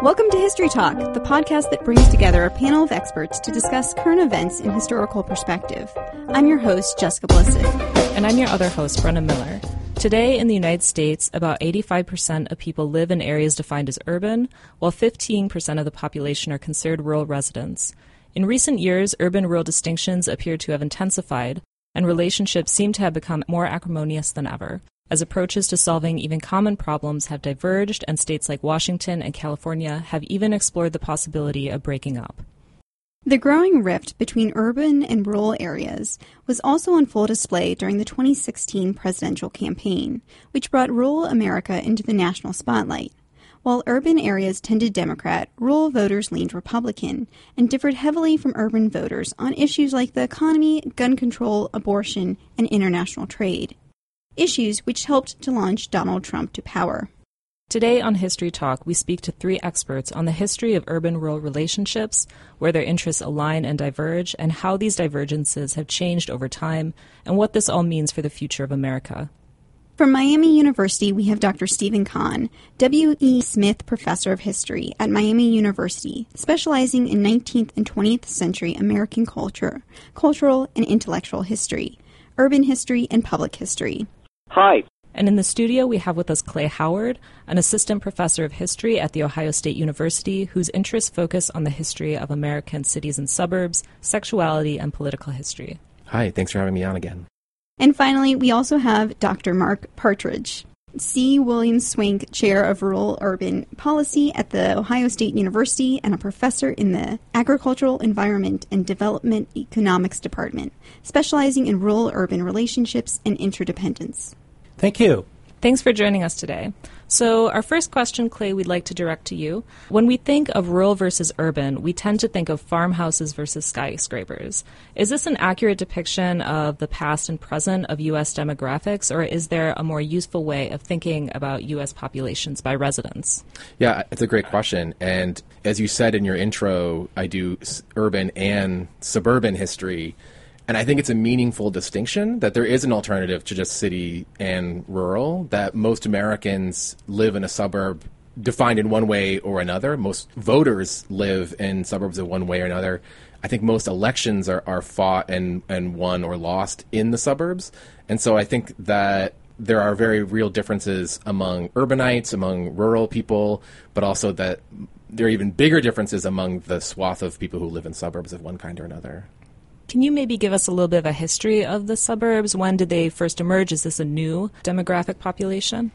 Welcome to History Talk, the podcast that brings together a panel of experts to discuss current events in historical perspective. I'm your host, Jessica Blissit. And I'm your other host, Brenna Miller. Today in the United States, about 85% of people live in areas defined as urban, while 15% of the population are considered rural residents. In recent years, urban rural distinctions appear to have intensified, and relationships seem to have become more acrimonious than ever as approaches to solving even common problems have diverged, and states like Washington and California have even explored the possibility of breaking up. The growing rift between urban and rural areas was also on full display during the 2016 presidential campaign, which brought rural America into the national spotlight. While urban areas tended Democrat, rural voters leaned Republican and differed heavily from urban voters on issues like the economy, gun control, abortion, and international trade issues which helped to launch Donald Trump to power. Today on History Talk, we speak to three experts on the history of urban rural relationships, where their interests align and diverge, and how these divergences have changed over time, and what this all means for the future of America. From Miami University, we have Dr. Steven Conn, W.E. Smith Professor of History at Miami University, specializing in 19th and 20th century American culture, cultural and intellectual history, urban history, and public history. Hi. And in the studio, we have with us Clay Howard, an assistant professor of history at The Ohio State University, whose interests focus on the history of American cities and suburbs, sexuality, and political history. Hi, thanks for having me on again. And finally, we also have Dr. Mark Partridge, C. William Swank Chair of Rural Urban Policy at The Ohio State University and a professor in the Agricultural Environment and Development Economics Department, specializing in rural urban relationships and interdependence. Thank you. Thanks for joining us today. So, our first question, Clay, we'd like to direct to you. When we think of rural versus urban, we tend to think of farmhouses versus skyscrapers. Is this an accurate depiction of the past and present of U.S. demographics, or is there a more useful way of thinking about U.S. populations by residents? Yeah, it's a great question. And as you said in your intro, I do urban and suburban history. And I think it's a meaningful distinction that there is an alternative to just city and rural, that most Americans live in a suburb defined in one way or another. Most voters live in suburbs of one way or another. I think most elections are, are fought and, and won or lost in the suburbs. And so I think that there are very real differences among urbanites, among rural people, but also that there are even bigger differences among the swath of people who live in suburbs of one kind or another. Can you maybe give us a little bit of a history of the suburbs? When did they first emerge? Is this a new demographic population?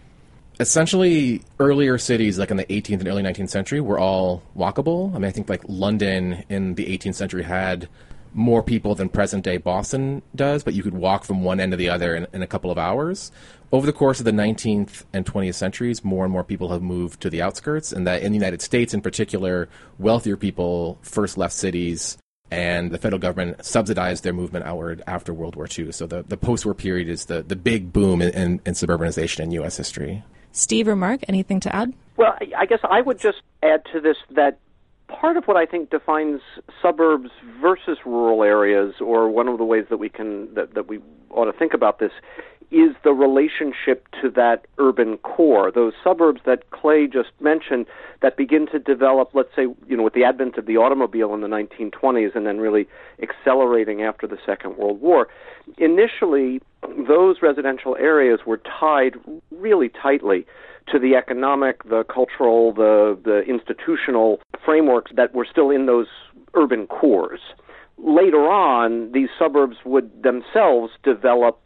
Essentially, earlier cities, like in the 18th and early 19th century, were all walkable. I mean, I think like London in the 18th century had more people than present day Boston does, but you could walk from one end to the other in, in, a couple of hours. Over the course of the 19th and 20th centuries, more and more people have moved to the outskirts, and that in the United States in particular, wealthier people first left cities and the federal government subsidized their movement outward after World War II. So the, the post-war period is the, the big boom in, in, in suburbanization in U.S. history. Steve or Mark, anything to add? Well, I guess I would just add to this that part of what I think defines suburbs versus rural areas, or one of the ways that we can that, that we ought to think about this, is the relationship to that urban core. Those suburbs that Clay just mentioned that begin to develop, let's say, you know, with the advent of the automobile in the 1920s and then really accelerating after the Second World War. Initially, those residential areas were tied really tightly to the economic, the cultural, the, the institutional frameworks that were still in those urban cores. Later on, these suburbs would themselves develop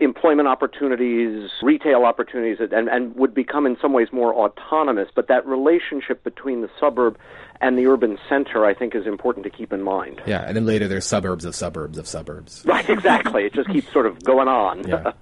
employment opportunities, retail opportunities, and, and would become in some ways more autonomous. But that relationship between the suburb and the urban center, I think, is important to keep in mind. Yeah, and then later there's suburbs of suburbs of suburbs. Right, exactly. it just keeps sort of going on. Yeah.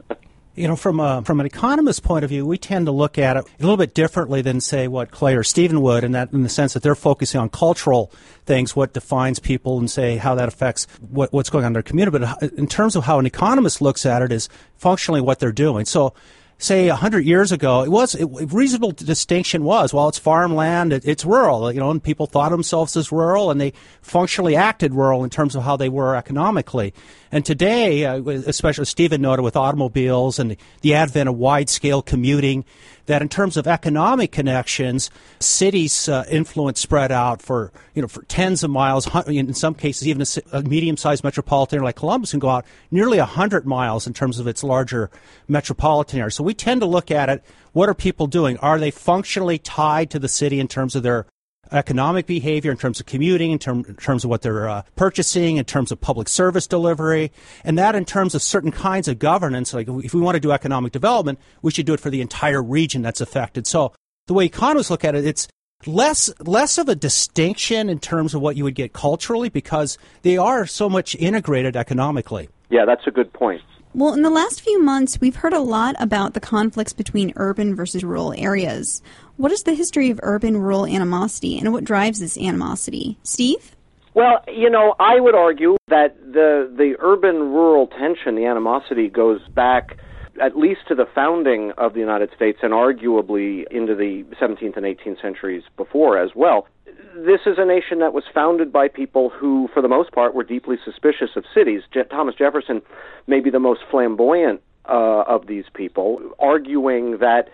You know, from a, from an economist's point of view, we tend to look at it a little bit differently than say what Clay or Steven would, in that in the sense that they're focusing on cultural things, what defines people, and say how that affects what, what's going on in their community. But uh, in terms of how an economist looks at it, is functionally what they're doing. So say 100 years ago, it was a reasonable distinction was, well, it's farmland, it, it's rural, you know, and people thought of themselves as rural and they functionally acted rural in terms of how they were economically. And today, uh, especially Steven noted with automobiles and the advent of wide scale commuting, that in terms of economic connections, cities uh, influence spread out for you know for tens of miles. In some cases, even a, a medium-sized metropolitan like Columbus can go out nearly hundred miles in terms of its larger metropolitan area. So we tend to look at it. What are people doing? Are they functionally tied to the city in terms of their economic behavior, in terms of commuting, in, term, in terms of what they're uh, purchasing, in terms of public service delivery, and that in terms of certain kinds of governance. Like if we want to do economic development, we should do it for the entire region that's affected. So the way economists look at it, it's less less of a distinction in terms of what you would get culturally because they are so much integrated economically. Yeah, that's a good point. Well, in the last few months, we've heard a lot about the conflicts between urban versus rural areas. What is the history of urban rural animosity and what drives this animosity? Steve? Well, you know, I would argue that the the urban rural tension, the animosity goes back at least to the founding of the United States and arguably into the 17th and 18th centuries before as well this is a nation that was founded by people who, for the most part, were deeply suspicious of cities. Je- Thomas Jefferson may be the most flamboyant uh, of these people, arguing that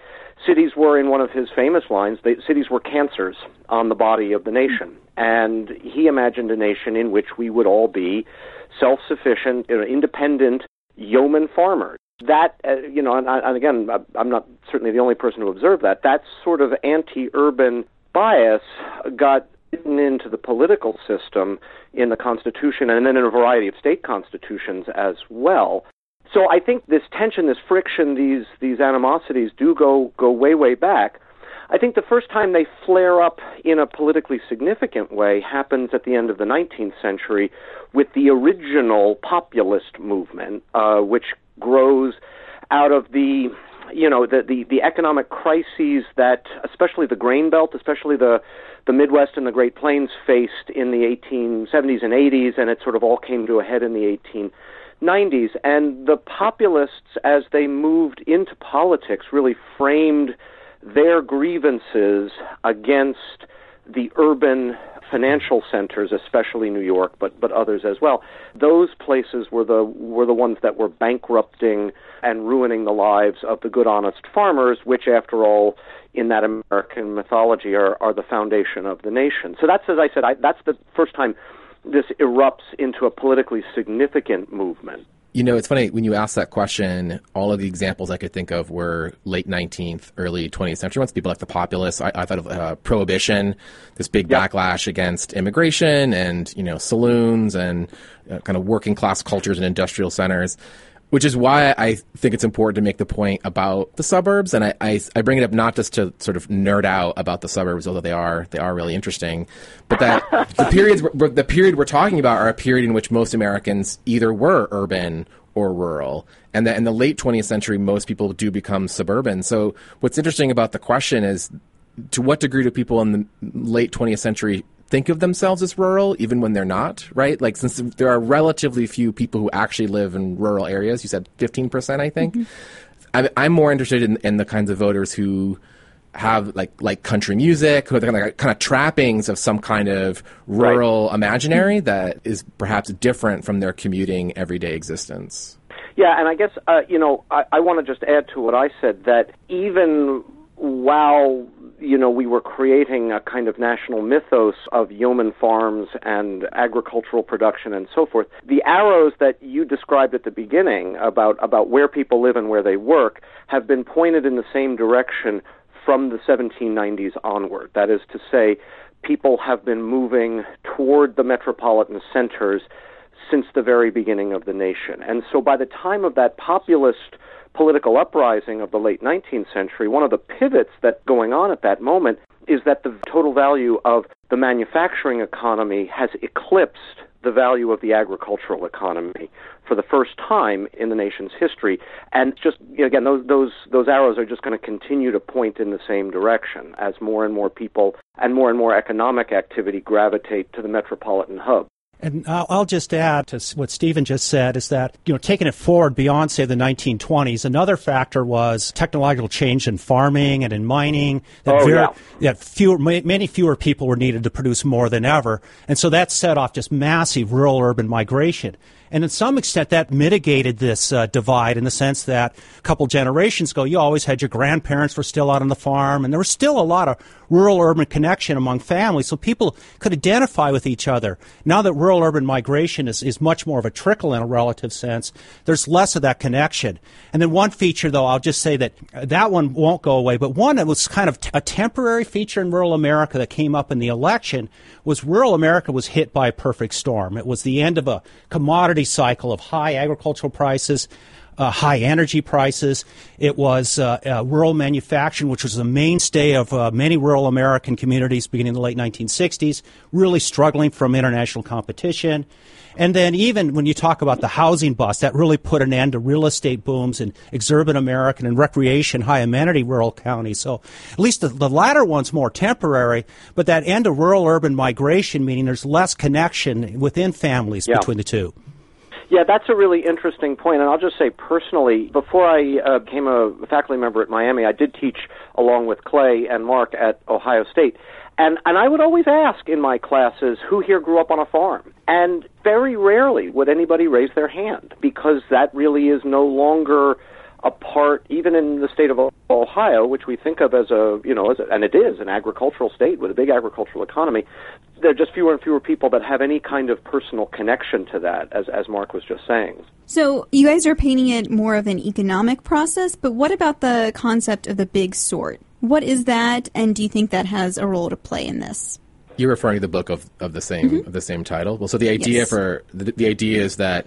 cities were, in one of his famous lines, they, cities were cancers on the body of the nation. And he imagined a nation in which we would all be self sufficient, independent yeoman farmers. That, uh, you know, and, and again, I'm not certainly the only person to observe that. That sort of anti urban bias got written into the political system in the Constitution and then in a variety of state constitutions as well. So I think this tension, this friction, these these animosities do go go way way back. I think the first time they flare up in a politically significant way happens at the end of the 19th century with the original populist movement, uh, which grows out of the you know the, the the economic crises that especially the grain belt especially the the midwest and the great plains faced in the 1870s and 80s and it sort of all came to a head in the 1890s and the populists as they moved into politics really framed their grievances against the urban financial centers, especially New York, but but others as well. Those places were the were the ones that were bankrupting and ruining the lives of the good, honest farmers, which, after all, in that American mythology, are are the foundation of the nation. So that's, as I said, I, that's the first time this erupts into a politically significant movement. You know, it's funny when you ask that question. All of the examples I could think of were late 19th, early 20th century ones. People like the populists. I, I thought of uh, prohibition, this big yep. backlash against immigration and you know saloons and uh, kind of working class cultures and industrial centers which is why I think it's important to make the point about the suburbs, and I, I, I, bring it up not just to sort of nerd out about the suburbs, although they are they are really interesting, but that the periods the period we're talking about are a period in which most Americans either were urban or rural, and that in the late 20th century, most people do become suburban. So what's interesting about the question is, to what degree do people in the late 20th century think of themselves as rural, even when they're not, right? Like, since there are relatively few people who actually live in rural areas, you said 15%, I think. Mm-hmm. I, am more interested in, in, the kinds of voters who have like like country music, who have kind of, kind of trappings of some kind of rural right. imaginary mm-hmm. that is perhaps different from their commuting everyday existence. Yeah, and I guess uh, you know I, I want to just add to what I said that even while you know, we were creating a kind of national mythos of yeoman farms and agricultural production and so forth. The arrows that you described at the beginning about, about where people live and where they work have been pointed in the same direction from the 1790s onward. That is to say, people have been moving toward the metropolitan centers since the very beginning of the nation. And so by the time of that populist political uprising of the late 19th century, one of the pivots that's going on at that moment is that the total value of the manufacturing economy has eclipsed the value of the agricultural economy for the first time in the nation's history. And just again, those those those arrows are just going to continue to point in the same direction as more and more people and more and more economic activity gravitate to the metropolitan hub. And I'll just add to what Steven just said is that, you know, taking it forward beyond, say, the 1920s, another factor was technological change in farming and in mining. That, oh, very, yeah. that fewer, many fewer people were needed to produce more than ever. And so that set off just massive rural urban migration. And in some extent, that mitigated this uh, divide in the sense that a couple generations ago, you always had your grandparents were still out on the farm, and there was still a lot of rural urban connection among families, so people could identify with each other. Now that rural urban migration is, is much more of a trickle in a relative sense, there's less of that connection. And then one feature, though, I'll just say that that one won't go away, but one that was kind of t- a temporary feature in rural America that came up in the election was rural America was hit by a perfect storm. It was the end of a commodity cycle of high agricultural prices, uh, high energy prices. It was uh, uh, rural manufacturing, which was the mainstay of uh, many rural American communities beginning in the late 1960s, really struggling from international competition. And then even when you talk about the housing bust, that really put an end to real estate booms in exurban American and recreation, high amenity rural counties. So at least the, the latter one's more temporary, but that end of rural urban migration, meaning there's less connection within families yeah. between the two. Yeah, that's a really interesting point, and I'll just say personally, before I uh, became a faculty member at Miami, I did teach along with Clay and Mark at Ohio State. And and I would always ask in my classes who here grew up on a farm. And very rarely would anybody raise their hand because that really is no longer a part, even in the state of Ohio, which we think of as a, you know, as a, and it is an agricultural state with a big agricultural economy. There are just fewer and fewer people that have any kind of personal connection to that, as as Mark was just saying. So you guys are painting it more of an economic process, but what about the concept of the big sort? What is that, and do you think that has a role to play in this? You're referring to the book of, of the same mm-hmm. of the same title. Well, so the idea yes. for the, the idea is that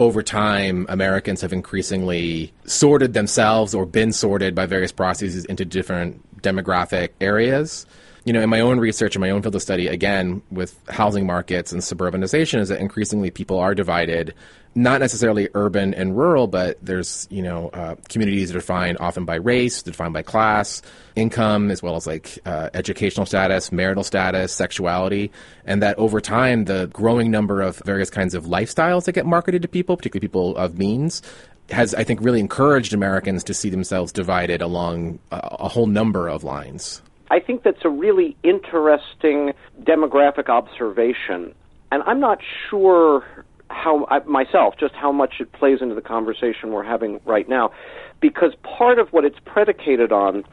over time, Americans have increasingly sorted themselves or been sorted by various processes into different demographic areas. You know, in my own research, in my own field of study, again, with housing markets and suburbanization, is that increasingly people are divided not necessarily urban and rural, but there's you know uh, communities that are defined often by race, defined by class, income, as well as like uh, educational status, marital status, sexuality, and that over time the growing number of various kinds of lifestyles that get marketed to people, particularly people of means, has I think really encouraged Americans to see themselves divided along a, a whole number of lines. I think that's a really interesting demographic observation. And I'm not sure how I, myself just how much it plays into the conversation we're having right now, because part of what it's predicated on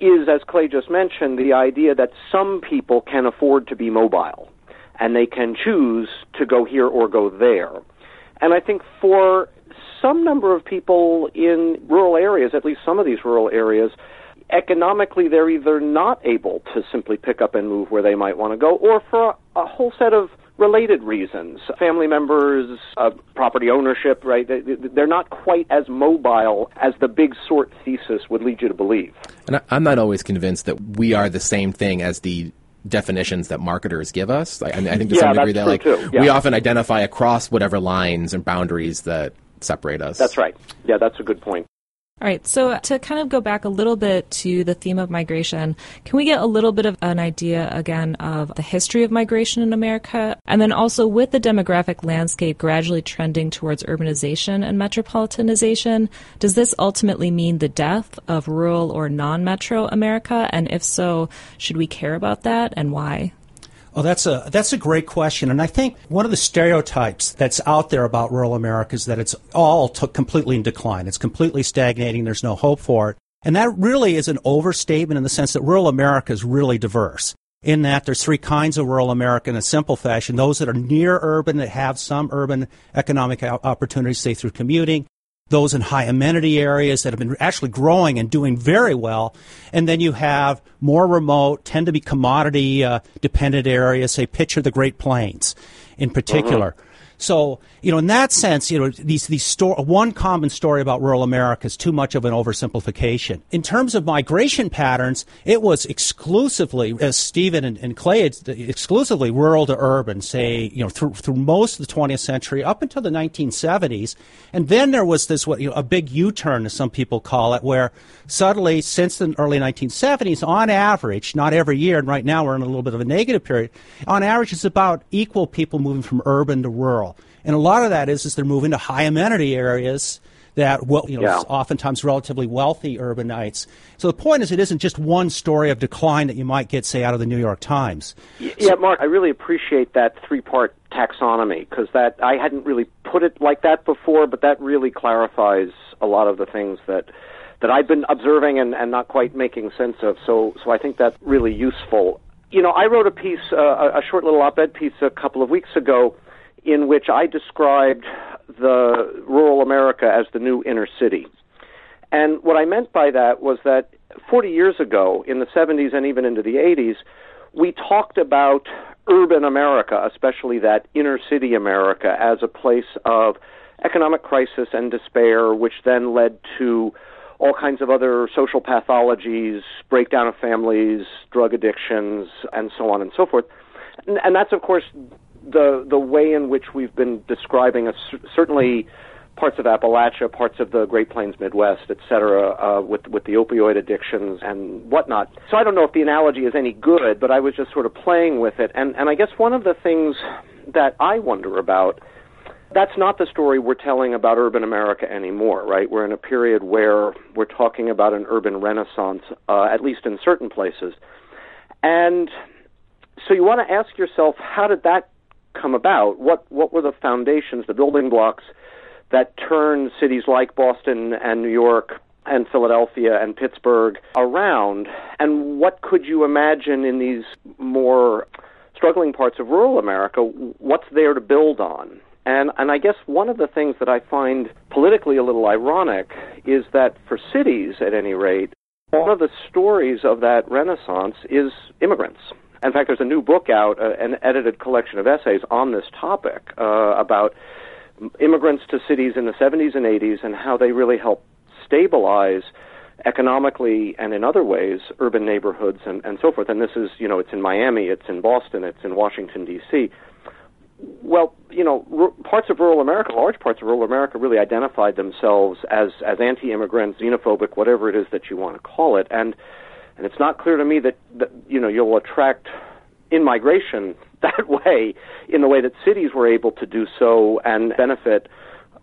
is, as Clay just mentioned, the idea that some people can afford to be mobile and they can choose to go here or go there. And I think for some number of people in rural areas, at least some of these rural areas, economically they're either not able to simply pick up and move where they might want to go, or for a, a whole set of related reasons. Family members, uh, property ownership, right? They're not quite as mobile as the big sort thesis would lead you to believe. And I'm not always convinced that we are the same thing as the definitions that marketers give us. I, I think to yeah, some degree that like yeah. we often identify across whatever lines and boundaries that separate us. That's right. Yeah, that's a good point. All right, so to kind of go back a little bit to the theme of migration, can we get a little bit of an idea again of the history of migration in America? And then also with the demographic landscape gradually trending towards urbanization and metropolitanization, does this ultimately mean the death of rural or non metro America? And if so, should we care about that and why? Oh, that's a that's a great question, and I think one of the stereotypes that's out there about rural America is that it's all t- completely in decline. It's completely stagnating. There's no hope for it, and that really is an overstatement in the sense that rural America is really diverse. In that there's three kinds of rural America in a simple fashion: those that are near urban that have some urban economic opportunities, say through commuting, those in high amenity areas that have been actually growing and doing very well. And then you have more remote, tend to be commodity uh, dependent areas, say, picture the Great Plains in particular. Mm-hmm. So, you know, in that sense, you know, these, these sto- one common story about rural America is too much of an oversimplification. In terms of migration patterns, it was exclusively, as Steven and, and Clay, exclusively rural to urban, say, you know, through, through most of the 20th century up until the 1970s. And then there was this, what, you know, a big U-turn, as some people call it, where suddenly, since the early 1970s, on average, not every year, and right now we're in a little bit of a negative period, on average, it's about equal people moving from urban to rural. And a lot of that is, is they're moving to high amenity areas that well, you know, yeah. oftentimes relatively wealthy urbanites. So the point is, it isn't just one story of decline that you might get, say, out of the New York Times. Yeah, Mark, I really appreciate that three-part taxonomy because that I hadn't really put it like that before, but that really clarifies a lot of the things that that I've been observing and, and not quite making sense of. So, so I think that's really useful. You know, I wrote a piece, uh, a short little op-ed piece a couple of weeks ago in which I described the rural America as the new inner city. And what I meant by that was that 40 years ago, in the 70s and even into the 80s, we talked about urban America, especially that inner city America, as a place of economic crisis and despair, which then led to all kinds of other social pathologies, breakdown of families, drug addictions, and so on and so forth. And, that's, of course, the the way in which we've been describing certainly parts of Appalachia, parts of the Great Plains Midwest, et cetera, uh, with with the opioid addictions and whatnot. So I don't know if the analogy is any good, but I was just sort of playing with it, and and I guess one of the things that I wonder about. That's not the story we're telling about urban America anymore, right? We're in a period where we're talking about an urban renaissance, uh, at least in certain places. And so you want to ask yourself, how did that come about? What what were the foundations, the building blocks that turned cities like Boston and New York and Philadelphia and Pittsburgh around? And what could you imagine in these more struggling parts of rural America? What's there to build on? And and I guess one of the things that I find politically a little ironic is that for cities, at any rate, one of the stories of that renaissance is immigrants in fact, there's a new book out, uh, an edited collection of essays on this topic uh, about immigrants to cities in the 70s and 80s and how they really help stabilize economically and in other ways urban neighborhoods and, and so forth. And this is, you know, it's in Miami, it's in Boston, it's in Washington, D.C. Well, you know, r- parts of rural America, large parts of rural America, really identified themselves as as anti-immigrant, xenophobic, whatever it is that you want to call it, and and it's not clear to me that, that you know you'll attract in migration that way, in the way that cities were able to do so and benefit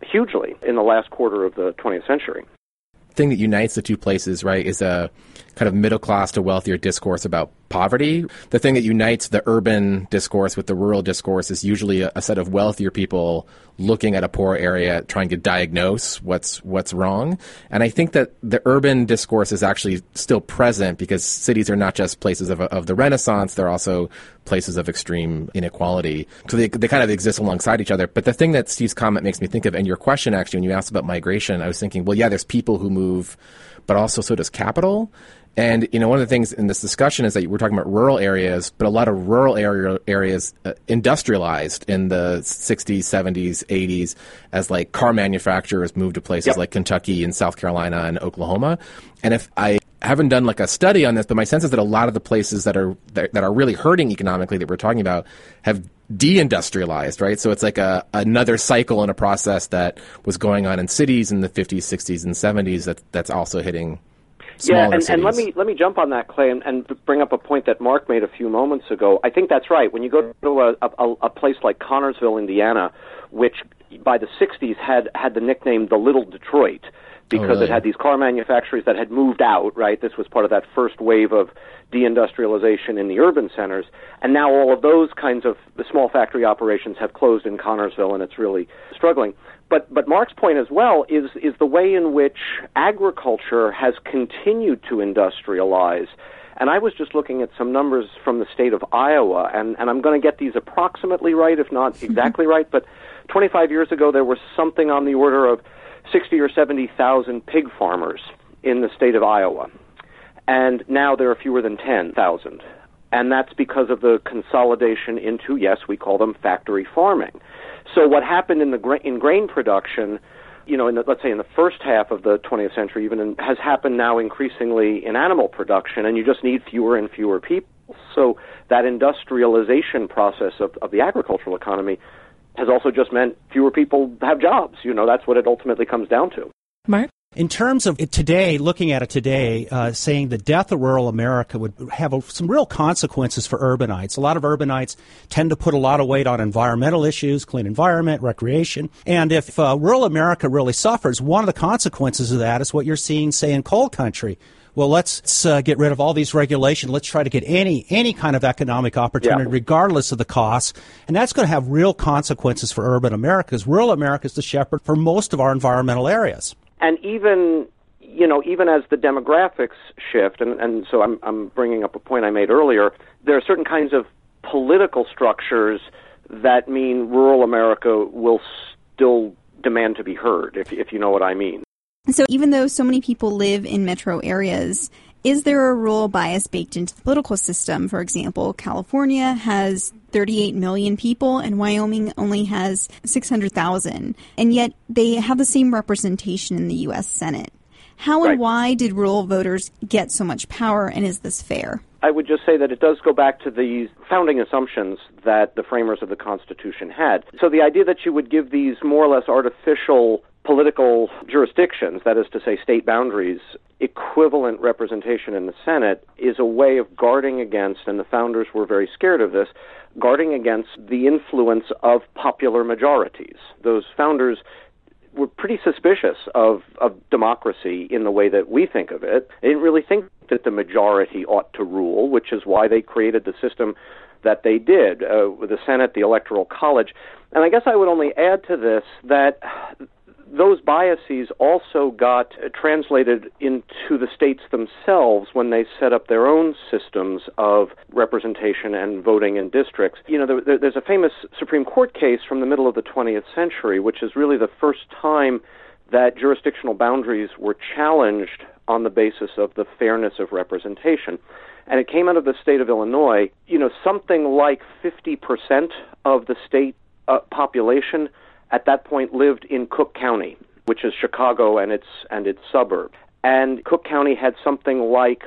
hugely in the last quarter of the 20th century. Thing that unites the two places, right, is a kind of middle class to wealthier discourse about poverty. The thing that unites the urban discourse with the rural discourse is usually a, a, set of wealthier people looking at a poor area, trying to diagnose what's what's wrong. And I think that the urban discourse is actually still present because cities are not just places of, of the Renaissance; they're also places of extreme inequality. So they they kind of exist alongside each other. But the thing that Steve's comment makes me think of, and your question actually, when you asked about migration, I was thinking, well, yeah, there's people who move but also so does capital. And you know, one of the things in this discussion is that we're talking about rural areas, but a lot of rural area areas uh, industrialized in the 60s, 70s, 80s as like car manufacturers moved to places yep. like Kentucky and South Carolina and Oklahoma. And if I haven't done like a study on this, but my sense is that a lot of the places that are that, that are really hurting economically that we're talking about have deindustrialized, right? So it's like a another cycle in a process that was going on in cities in the 50s, 60s, and 70s that that's also hitting yeah, and, and, let me let me jump on that, Clay, and, and, bring up a point that Mark made a few moments ago. I think that's right. When you go to a, a, a place like Connersville, Indiana, which by the '60s had had the nickname the Little Detroit because oh, really? it had these car manufacturers that had moved out. Right, this was part of that first wave of deindustrialization in the urban centers, and now all of those kinds of the small factory operations have closed in Connersville and it's really struggling. But but Mark's point as well is is the way in which agriculture has continued to industrialize. And I was just looking at some numbers from the state of Iowa, and, and I'm going to get these approximately right, if not exactly right. But 25 years ago, there was something on the order of 60 or 70,000 pig farmers in the state of Iowa, and now there are fewer than 10,000. And that's because of the consolidation into, yes, we call them factory farming. So what happened in the gra- in grain production, you know, in the, let's say in the first half of the 20th century, even in, has happened now increasingly in animal production, and you just need fewer and fewer people. So that industrialization process of, of the agricultural economy has also just meant fewer people have jobs. You know, that's what it ultimately comes down to. Mark? In terms of it today, looking at it today, uh, saying the death of rural America would have a, some real consequences for urbanites. A lot of urbanites tend to put a lot of weight on environmental issues, clean environment, recreation. And if uh, rural America really suffers, one of the consequences of that is what you're seeing, say, in coal country. Well, let's uh, get rid of all these regulations. Let's try to get any any kind of economic opportunity, yeah. regardless of the costs. And that's going to have real consequences for urban America, because rural America is the shepherd for most of our environmental areas and even you know, even as the demographics shift, and, and so I'm, I'm bringing up a point I made earlier, there are certain kinds of political structures that mean rural America will still demand to be heard, if, if you know what I mean. So, even though so many people live in metro areas, is there a rural bias baked into the political system? For example, California has 38 million people and Wyoming only has 600,000, and yet they have the same representation in the U.S. Senate. How and right. why did rural voters get so much power, and is this fair? I would just say that it does go back to the founding assumptions that the framers of the Constitution had. So the idea that you would give these more or less artificial political jurisdictions, that is to say, state boundaries, equivalent representation in the Senate is a way of guarding against, and the founders were very scared of this, guarding against the influence of popular majorities. Those founders were pretty suspicious of, of democracy in the way that we think of it. They didn't really think that the majority ought to rule, which is why they created the system that they did uh, with the Senate, the Electoral College. And I guess I would only add to this that those biases also got translated into the states themselves when they set up their own systems of representation and voting in districts. You know, there, there's a famous Supreme Court case from the middle of the 20th century, which is really the first time that jurisdictional boundaries were challenged on the basis of the fairness of representation. And it came out of the state of Illinois. You know, something like 50% of the state uh, population at that point lived in Cook County, which is Chicago and its and its suburb. And Cook County had something like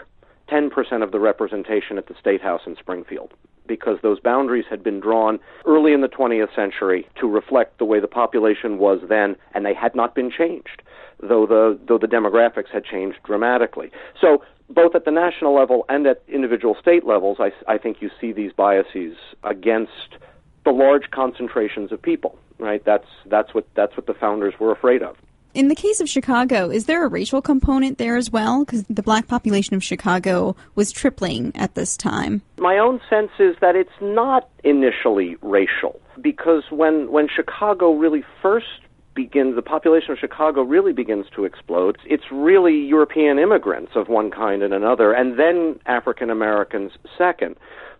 10% of the representation at the State House in Springfield because those boundaries had been drawn early in the 20th century to reflect the way the population was then and they had not been changed though the though the demographics had changed dramatically. So both at the national level and at individual state levels, I, I think you see these biases against the large concentrations of people right? That's that's what that's what the founders were afraid of. In the case of Chicago, is there a racial component there as well? Because the black population of Chicago was tripling at this time. My own sense is that it's not initially racial, because when when Chicago really first begins, the population of Chicago really begins to explode. It's really European immigrants of one kind and another, and then African Americans second.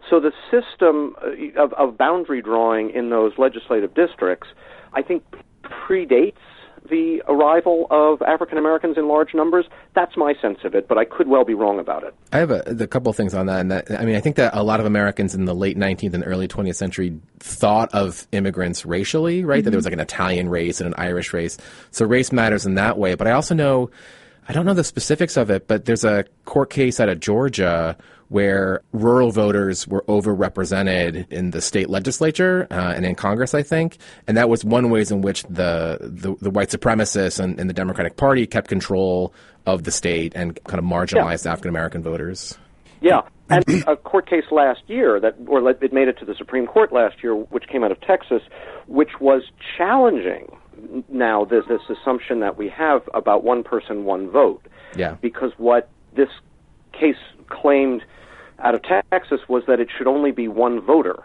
So the system uh, of, of boundary drawing in those legislative districts, I think, predates the arrival of African Americans in large numbers. That's my sense of it, but I could well be wrong about it. I have a, a couple things on that, and that I mean, I think that a lot of Americans in the late 19th and early 20th century thought of immigrants racially, right? Mm-hmm. That there was like an Italian race and an Irish race, so race matters in that way. But I also know, I don't know the specifics of it, but there's a court case out of Georgia where rural voters were overrepresented in the state legislature uh, and in Congress, I think. And that was one ways in which the, the, the white supremacists and, and, the Democratic Party kept control of the state and kind of marginalized yeah. African American voters. Yeah. And a court case last year that, or it made it to the Supreme Court last year, which came out of Texas, which was challenging now there's this assumption that we have about one person, one vote. Yeah. Because what this case claimed out of Texas was that it should only be one voter,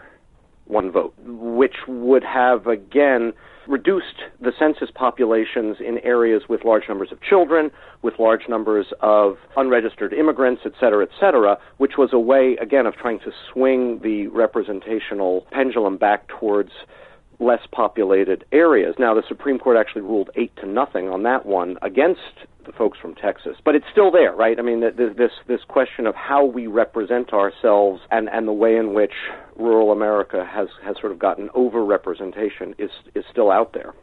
one vote, which would have again reduced the census populations in areas with large numbers of children, with large numbers of unregistered immigrants, et cetera, et cetera, which was a way, again, of trying to swing the representational pendulum back towards less populated areas. Now, the Supreme Court actually ruled eight to nothing on that one against the folks from Texas. But it's still there, right? I mean, this this question of how we represent ourselves and and the way in which rural America has has sort of gotten over representation is is still out there.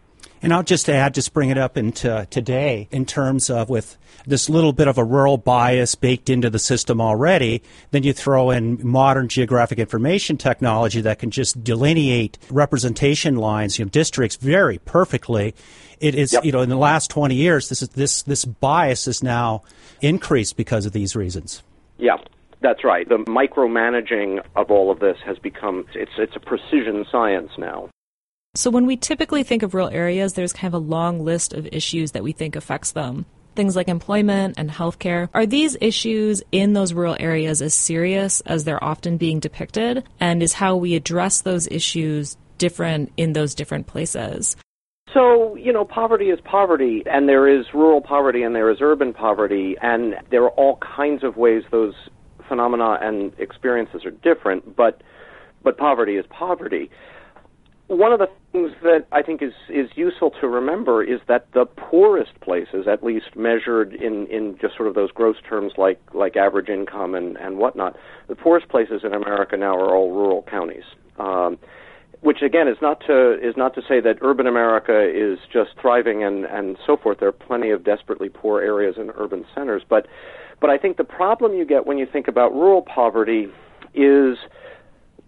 And I'll just add, just bring it up into today in terms of with this little bit of a rural bias baked into the system already. Then you throw in modern geographic information technology that can just delineate representation lines, you know, districts very perfectly. It is, yep. you know, in the last 20 years, this is this this bias is now increased because of these reasons. Yeah. That's right. The micromanaging of all of this has become it's it's a precision science now. So when we typically think of rural areas, there's kind of a long list of issues that we think affects them. Things like employment and healthcare. Are these issues in those rural areas as serious as they're often being depicted? And is how we address those issues different in those different places? So, you know, poverty is poverty, and there is rural poverty and there is urban poverty, and there are all kinds of ways those phenomena and experiences are different, but but poverty is poverty one of the things that I think is, is useful to remember is that the poorest places, at least measured in, in just sort of those gross terms like, like average income and, and whatnot, the poorest places in America now are all rural counties. Um, which again is not to is not to say that urban America is just thriving and, and so forth. There are plenty of desperately poor areas in urban centers, but but I think the problem you get when you think about rural poverty is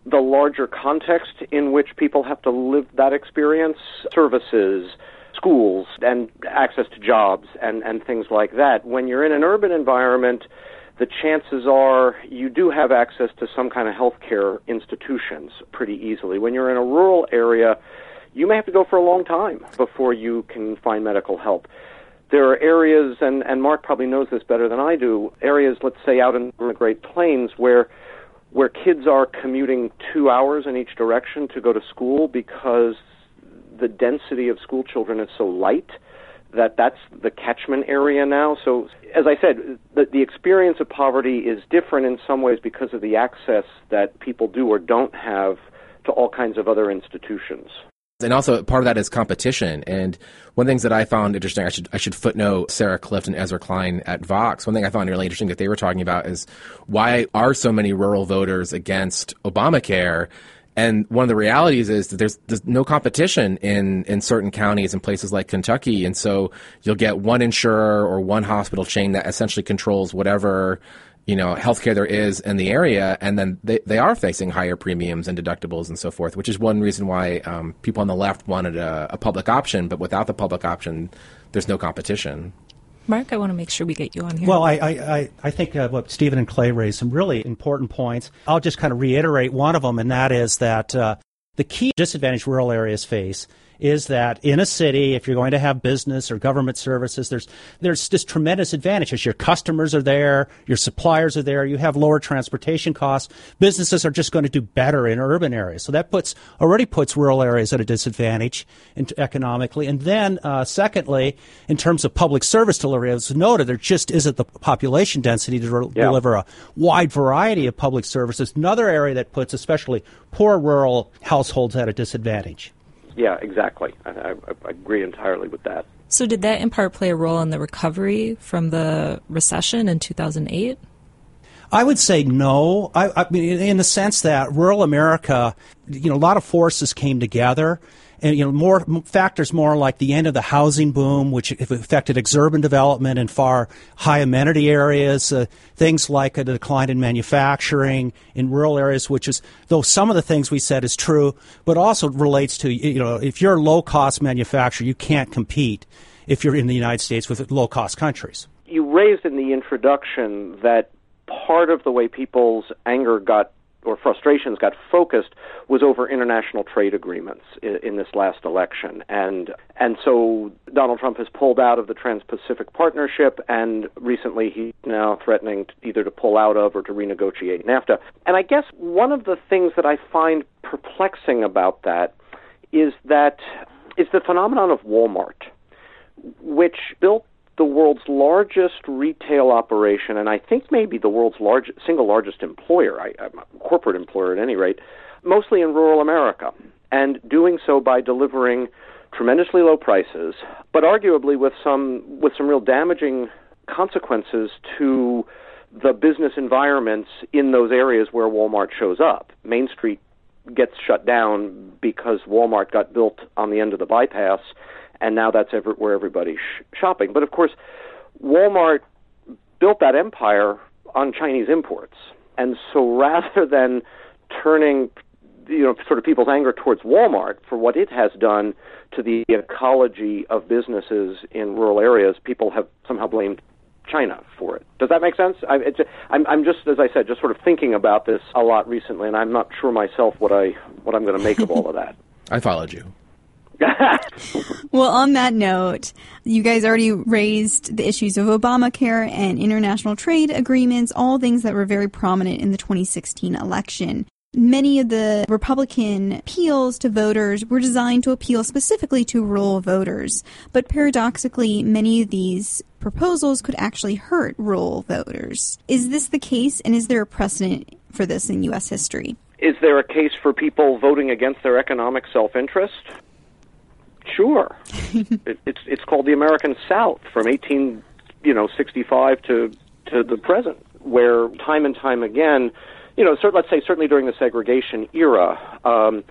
the larger context in which people have to live that experience, services, schools, and access to jobs and, and things like that. When you're in an urban environment, the chances are you do have access to some kind of healthcare institutions pretty easily. When you're in a rural area, you may have to go for a long time before you can find medical help. There are areas, and, and Mark probably knows this better than I do, areas, let's say, out in the Great Plains where where kids are commuting two hours in each direction to go to school because the density of school children is so light that that's the catchment area now. So, as I said, the, the experience of poverty is different in some ways because of the access that people do or don't have to all kinds of other institutions. And also part of that is competition. And one of the things that I found interesting, I should I should footnote Sarah Kliff and Ezra Klein at Vox. One thing I found really interesting that they were talking about is why are so many rural voters against Obamacare? And one of the realities is that there's, there's no competition in, in certain counties and places like Kentucky. And so you'll get one insurer or one hospital chain that essentially controls whatever you know, healthcare there is in the area, and then they, they are facing higher premiums and deductibles and so forth, which is one reason why um, people on the left wanted a, a, public option, but without the public option, there's no competition. Mark, I want to make sure we get you on here. Well, I, I, I think uh, what Steven and Clay raised some really important points. I'll just kind of reiterate one of them, and that is that uh, the key disadvantage rural areas face is that in a city, if you're going to have business or government services, there's there's this tremendous advantages. Your customers are there, your suppliers are there, you have lower transportation costs. Businesses are just going to do better in urban areas. So that puts already puts rural areas at a disadvantage economically. And then, uh, secondly, in terms of public service delivery, as noted, there just isn't the population density to re- yeah. deliver a wide variety of public services. Another area that puts especially poor rural households at a disadvantage yeah, exactly. I, I, I agree entirely with that. So, did that in part play a role in the recovery from the recession in 2008? I would say no. I, I mean, in the sense that rural America, you know, a lot of forces came together and you know more factors more like the end of the housing boom, which affected exurban development in far high amenity areas, uh, things like a decline in manufacturing in rural areas, which is though some of the things we said is true, but also relates to you know if you're a low cost manufacturer, you can't compete if you're in the United States with low cost countries. You raised in the introduction that part of the way people's anger got or frustrations got focused was over international trade agreements in, in, this last election, and and so Donald Trump has pulled out of the Trans-Pacific Partnership, and recently he's now threatening to either to pull out of or to renegotiate NAFTA. And I guess one of the things that I find perplexing about that is that is the phenomenon of Walmart, which built the world's largest retail operation, and I think maybe the world's large, single largest employer, I, corporate employer at any rate, mostly in rural America, and doing so by delivering tremendously low prices, but arguably with some with some real damaging consequences to the business environments in those areas where Walmart shows up. Main Street gets shut down because Walmart got built on the end of the bypass, and now that's every, where everybody's sh- shopping. But of course, Walmart built that empire on Chinese imports, and so rather than turning you know sort of people's anger towards Walmart for what it has done to the ecology of businesses in rural areas, people have somehow blamed China for it. Does that make sense? I, it's, I'm, I'm just, as I said, just sort of thinking about this a lot recently, and I'm not sure myself what I what I'm going to make of all of that. I followed you. well, on that note, you guys already raised the issues of Obamacare and international trade agreements, all things that were very prominent in the 2016 election. Many of the Republican appeals to voters were designed to appeal specifically to rural voters, but paradoxically, many of these proposals could actually hurt rural voters. Is this the case, and is there a precedent for this in U.S. history? Is there a case for people voting against their economic self-interest? Sure. it, it's it's called the American South from 18, you know, 65 to to the present, where time and time again you know, cert- let's say certainly during the segregation era, um,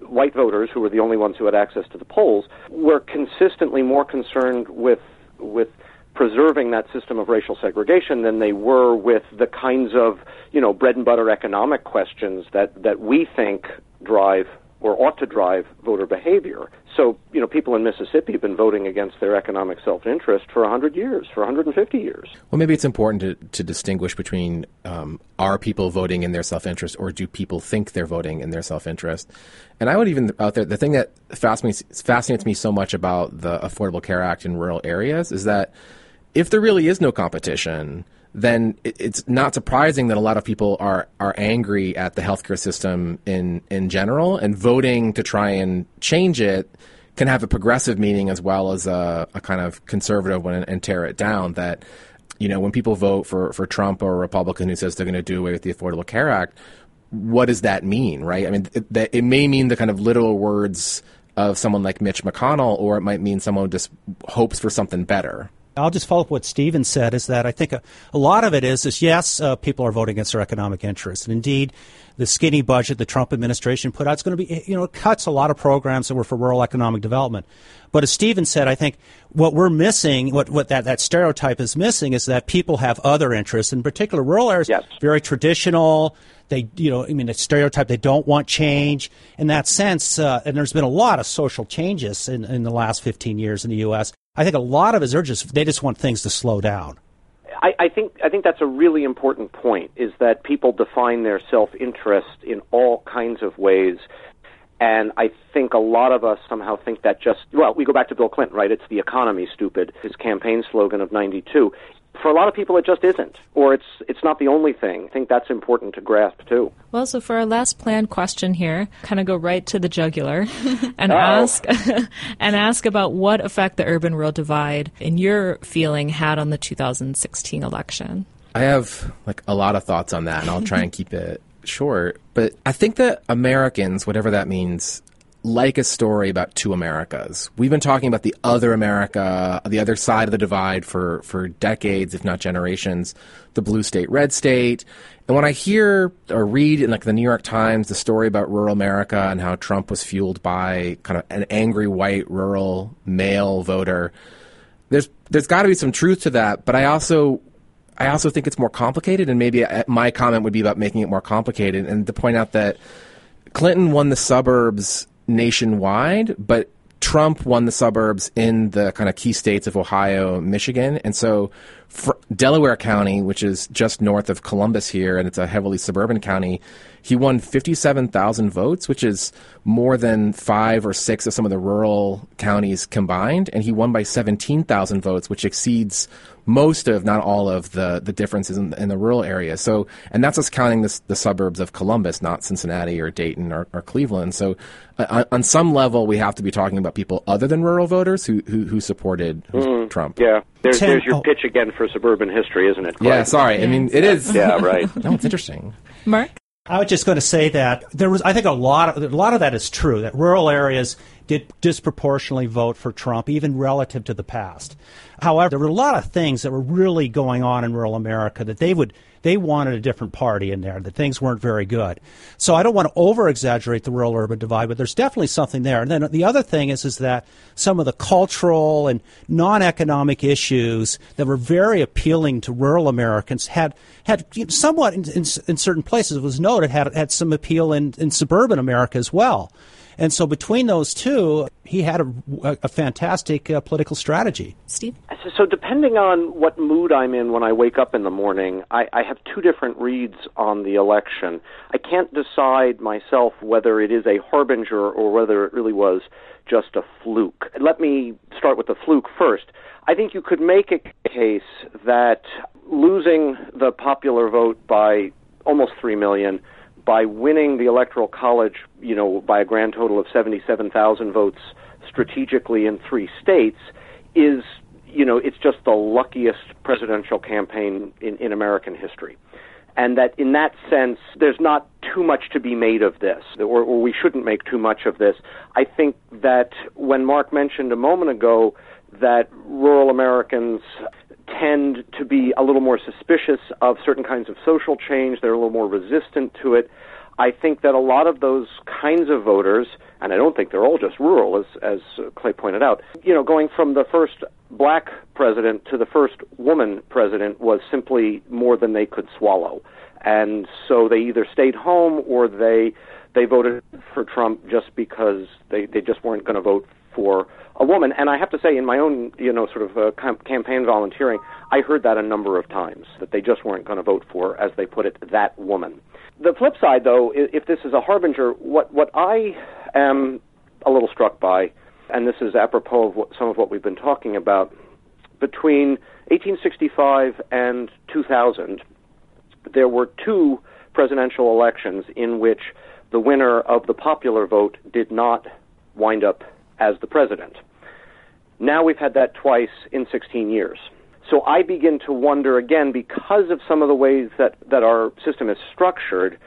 white voters who were the only ones who had access to the polls were consistently more concerned with with preserving that system of racial segregation than they were with the kinds of you know bread and butter economic questions that that we think drive or ought to drive voter behavior. So, you know, people in Mississippi have been voting against their economic self-interest for 100 years, for 150 years. Well, maybe it's important to, to distinguish between um, are people voting in their self-interest or do people think they're voting in their self-interest? And I would even out there, the thing that fascinates, fascinates me so much about the Affordable Care Act in rural areas is that if there really is no competition – then it's not surprising that a lot of people are are angry at the healthcare system in in general, and voting to try and change it can have a progressive meaning as well as a, a kind of conservative one and, and tear it down. That you know, when people vote for for Trump or a Republican who says they're going to do away with the Affordable Care Act, what does that mean, right? I mean, it, that, it may mean the kind of literal words of someone like Mitch McConnell, or it might mean someone just hopes for something better. I'll just follow up what Steven said is that I think a, a lot of it is, is yes, uh, people are voting against their economic interests. And indeed, the skinny budget the Trump administration put out is going to be, you know, it cuts a lot of programs that were for rural economic development. But as Steven said, I think what we're missing, what, what that, that stereotype is missing, is that people have other interests, in particular rural areas, yes. very traditional. They, you know, I mean, a stereotype. They don't want change in that sense. Uh, and there's been a lot of social changes in, in the last 15 years in the U.S. I think a lot of it is they're just they just want things to slow down. I, I think I think that's a really important point. Is that people define their self interest in all kinds of ways, and I think a lot of us somehow think that just well, we go back to Bill Clinton, right? It's the economy, stupid. His campaign slogan of '92 for a lot of people it just isn't or it's it's not the only thing. I think that's important to grasp too. Well so for our last planned question here kind of go right to the jugular and oh. ask and ask about what effect the urban rural divide in your feeling had on the 2016 election. I have like a lot of thoughts on that and i'll try and keep it short. But i think that americans whatever that means like a story about two Americas. We've been talking about the other America, the other side of the divide for, for decades, if not generations, the blue state, red state. And when I hear or read in like the New York Times the story about rural America and how Trump was fueled by kind of an angry white rural male voter, there's there's got to be some truth to that. But I also I also think it's more complicated, and maybe uh, my comment would be about making it more complicated and to point out that Clinton won the suburbs nationwide, but Trump won the suburbs in the kind of key states of Ohio, Michigan, and so Delaware County, which is just north of Columbus here, and it's a heavily suburban county, he won 57,000 votes, which is more than five or six of some of the rural counties combined, and he won by 17,000 votes, which exceeds most of, not all of, the, the differences in, in the rural areas. So, and that's us counting the, the suburbs of Columbus, not Cincinnati or Dayton or, or Cleveland. So, uh, on some level, we have to be talking about people other than rural voters who who, who supported mm-hmm. Trump. Yeah, there's, there's your oh. pitch again for suburban history, isn't it? Yeah, sorry. I mean, it is. yeah, right. no, it's interesting. Mark. I was just going to say that there was, I think, a lot of a lot of that is true. That rural areas did disproportionately vote for Trump, even relative to the past. However, there were a lot of things that were really going on in rural America that they would they wanted a different party in there, that things weren't very good. So I don't want to over exaggerate the rural urban divide, but there's definitely something there. And then the other thing is is that some of the cultural and non economic issues that were very appealing to rural Americans had had somewhat in, in, in certain places was noted had had some appeal in, in suburban America as well. And so between those two, he had a, a fantastic uh, political strategy. Steve? So, depending on what mood I'm in when I wake up in the morning, I, I have two different reads on the election. I can't decide myself whether it is a harbinger or whether it really was just a fluke. Let me start with the fluke first. I think you could make a case that losing the popular vote by almost 3 million by winning the electoral college, you know, by a grand total of 77,000 votes strategically in three states is, you know, it's just the luckiest presidential campaign in, in American history. And that in that sense, there's not too much to be made of this, or, or we shouldn't make too much of this. I think that when Mark mentioned a moment ago that rural Americans tend to be a little more suspicious of certain kinds of social change. They're a little more resistant to it. I think that a lot of those kinds of voters, and I don't think they're all just rural, as, as Clay pointed out, you know, going from the first black president to the first woman president was simply more than they could swallow. And so they either stayed home or they they voted for Trump just because they, they just weren't going to vote for a woman. And I have to say, in my own, you know, sort of uh, camp- campaign volunteering, I heard that a number of times that they just weren't going to vote for, as they put it, that woman. The flip side, though, if this is a harbinger, what what I am a little struck by, and this is apropos of what, some of what we've been talking about, between 1865 and 2000, there were two presidential elections in which the winner of the popular vote did not wind up as the president. Now we've had that twice in 16 years. So I begin to wonder again, because of some of the ways that, that our system is structured,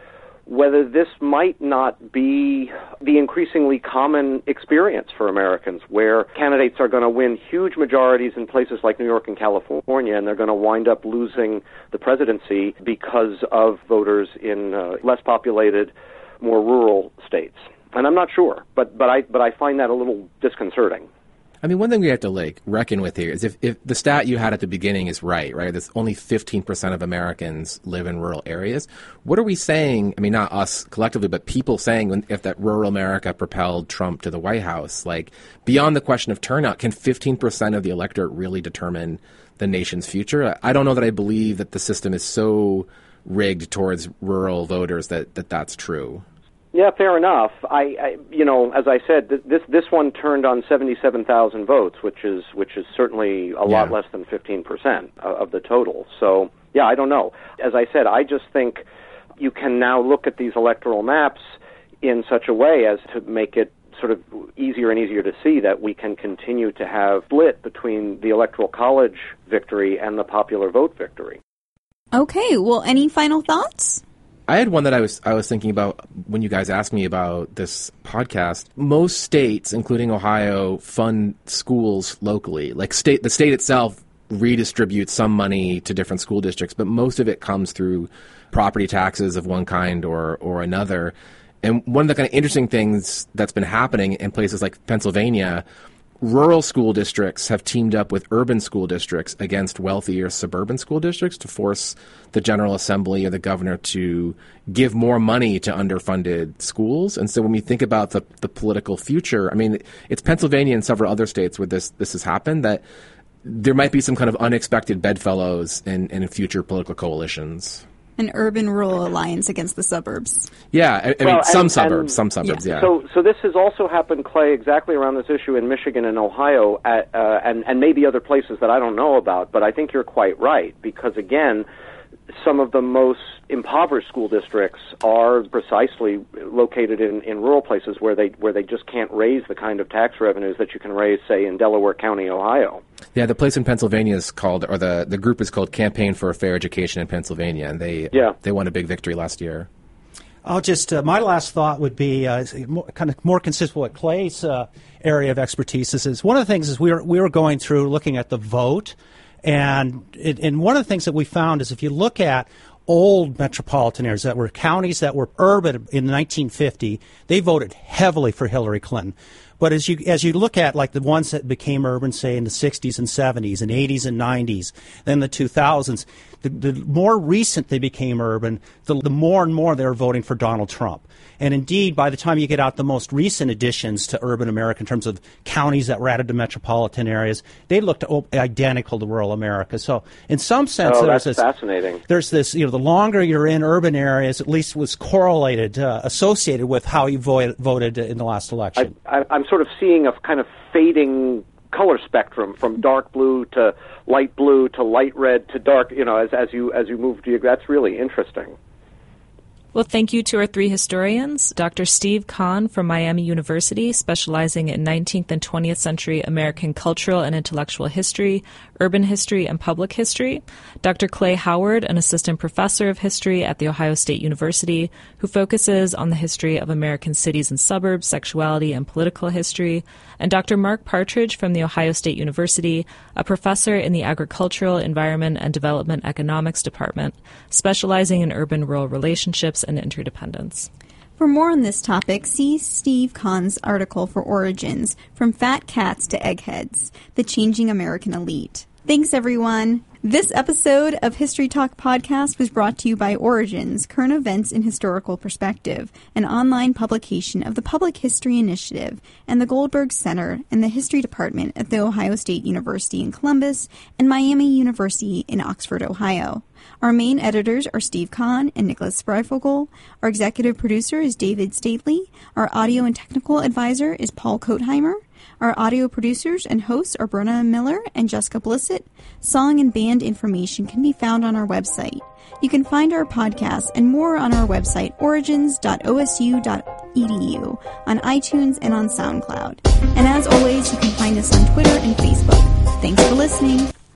whether this might not be the increasingly common experience for Americans, where candidates are going to win huge majorities in places like New York and California, and they're going to wind up losing the presidency because of voters in uh, less populated, more rural states and I'm not sure, but but I but I find that a little disconcerting. I mean, one thing we have to like reckon with here is if, if the stat you had at the beginning is right, right? That only 15% of Americans live in rural areas. What are we saying? I mean, not us collectively, but people saying when, if that rural America propelled Trump to the White House, like beyond the question of turnout, can 15% of the electorate really determine the nation's future? I don't know that I believe that the system is so rigged towards rural voters that, that that's true. Yeah, fair enough. I, I you know, as I said, th- this this one turned on seventy-seven thousand votes, which is which is certainly a lot less than fifteen percent of the total. So, yeah, I don't know. As I said, I just think you can now look at these electoral maps in such a way as to make it sort of easier and easier to see that we can continue to have split between the electoral college victory and the popular vote victory. Okay, well, any final thoughts? I had one that I was I was thinking about when you guys asked me about this podcast. Most states, including Ohio, fund schools locally. Like state the state itself redistributes some money to different school districts, but most of it comes through property taxes of one kind or or another. And one of the kind of interesting things that's been happening in places like Pennsylvania rural school districts have teamed up with urban school districts against wealthier suburban school districts to force the General Assembly or the governor to give more money to underfunded schools. And so when we think about the, the political future, I mean, it's Pennsylvania and several other states where this, this has happened that there might be some kind of unexpected bedfellows in, in future political coalitions an urban rural alliance against the suburbs. Yeah, I, I well, mean some and, suburbs, and, some suburbs. Yeah. yeah. So, so this has also happened, Clay, exactly around this issue in Michigan and Ohio, at, uh, and and maybe other places that I don't know about. But I think you're quite right because again, some of the most impoverished school districts are precisely located in, in rural places where they where they just can't raise the kind of tax revenues that you can raise, say, in Delaware County, Ohio. Yeah, the place in Pennsylvania is called, or the, the group is called Campaign for a Fair Education in Pennsylvania, and they yeah. they won a big victory last year. I'll just uh, my last thought would be uh, kind of more consistent with Clay's uh, area of expertise. Is, is one of the things is we were we were going through looking at the vote, and it, and one of the things that we found is if you look at old metropolitan areas that were counties that were urban in 1950, they voted heavily for Hillary Clinton. But as you as you look at like the ones that became urban, say in the 60s and 70s and 80s and 90s, then the 2000s, the, the more recent they became urban, the, the more and more they were voting for Donald Trump. And indeed, by the time you get out the most recent additions to urban America in terms of counties that were added to metropolitan areas, they looked identical to rural America. So, in some sense, oh, there's this, fascinating. There's this, you know, the longer you're in urban areas, at least was correlated, uh, associated with how you vo- voted in the last election. I, I'm sort of seeing a kind of fading color spectrum from dark blue to light blue to light red to dark you know as as you as you move that's really interesting well, thank you to our three historians Dr. Steve Conn from Miami University, specializing in 19th and 20th century American cultural and intellectual history, urban history, and public history, Dr. Clay Howard, an assistant professor of history at The Ohio State University, who focuses on the history of American cities and suburbs, sexuality, and political history, and Dr. Mark Partridge from The Ohio State University, a professor in the Agricultural, Environment, and Development Economics Department, specializing in urban rural relationships and interdependence. For more on this topic, see Steve Conn's article for Origins From Fat Cats to Eggheads The Changing American Elite. Thanks, everyone. This episode of History Talk Podcast was brought to you by Origins, Current Events in Historical Perspective, an online publication of the Public History Initiative and the Goldberg Center in the History Department at The Ohio State University in Columbus and Miami University in Oxford, Ohio. Our main editors are Steve Conn and Nicholas Breyfogle. Our executive producer is David Staley. Our audio and technical advisor is Paul Kotheimer. Our audio producers and hosts are Brenna Miller and Jessica Blissit. Song and band information can be found on our website. You can find our podcast and more on our website, origins.osu.edu, on iTunes and on SoundCloud. And as always, you can find us on Twitter and Facebook. Thanks for listening.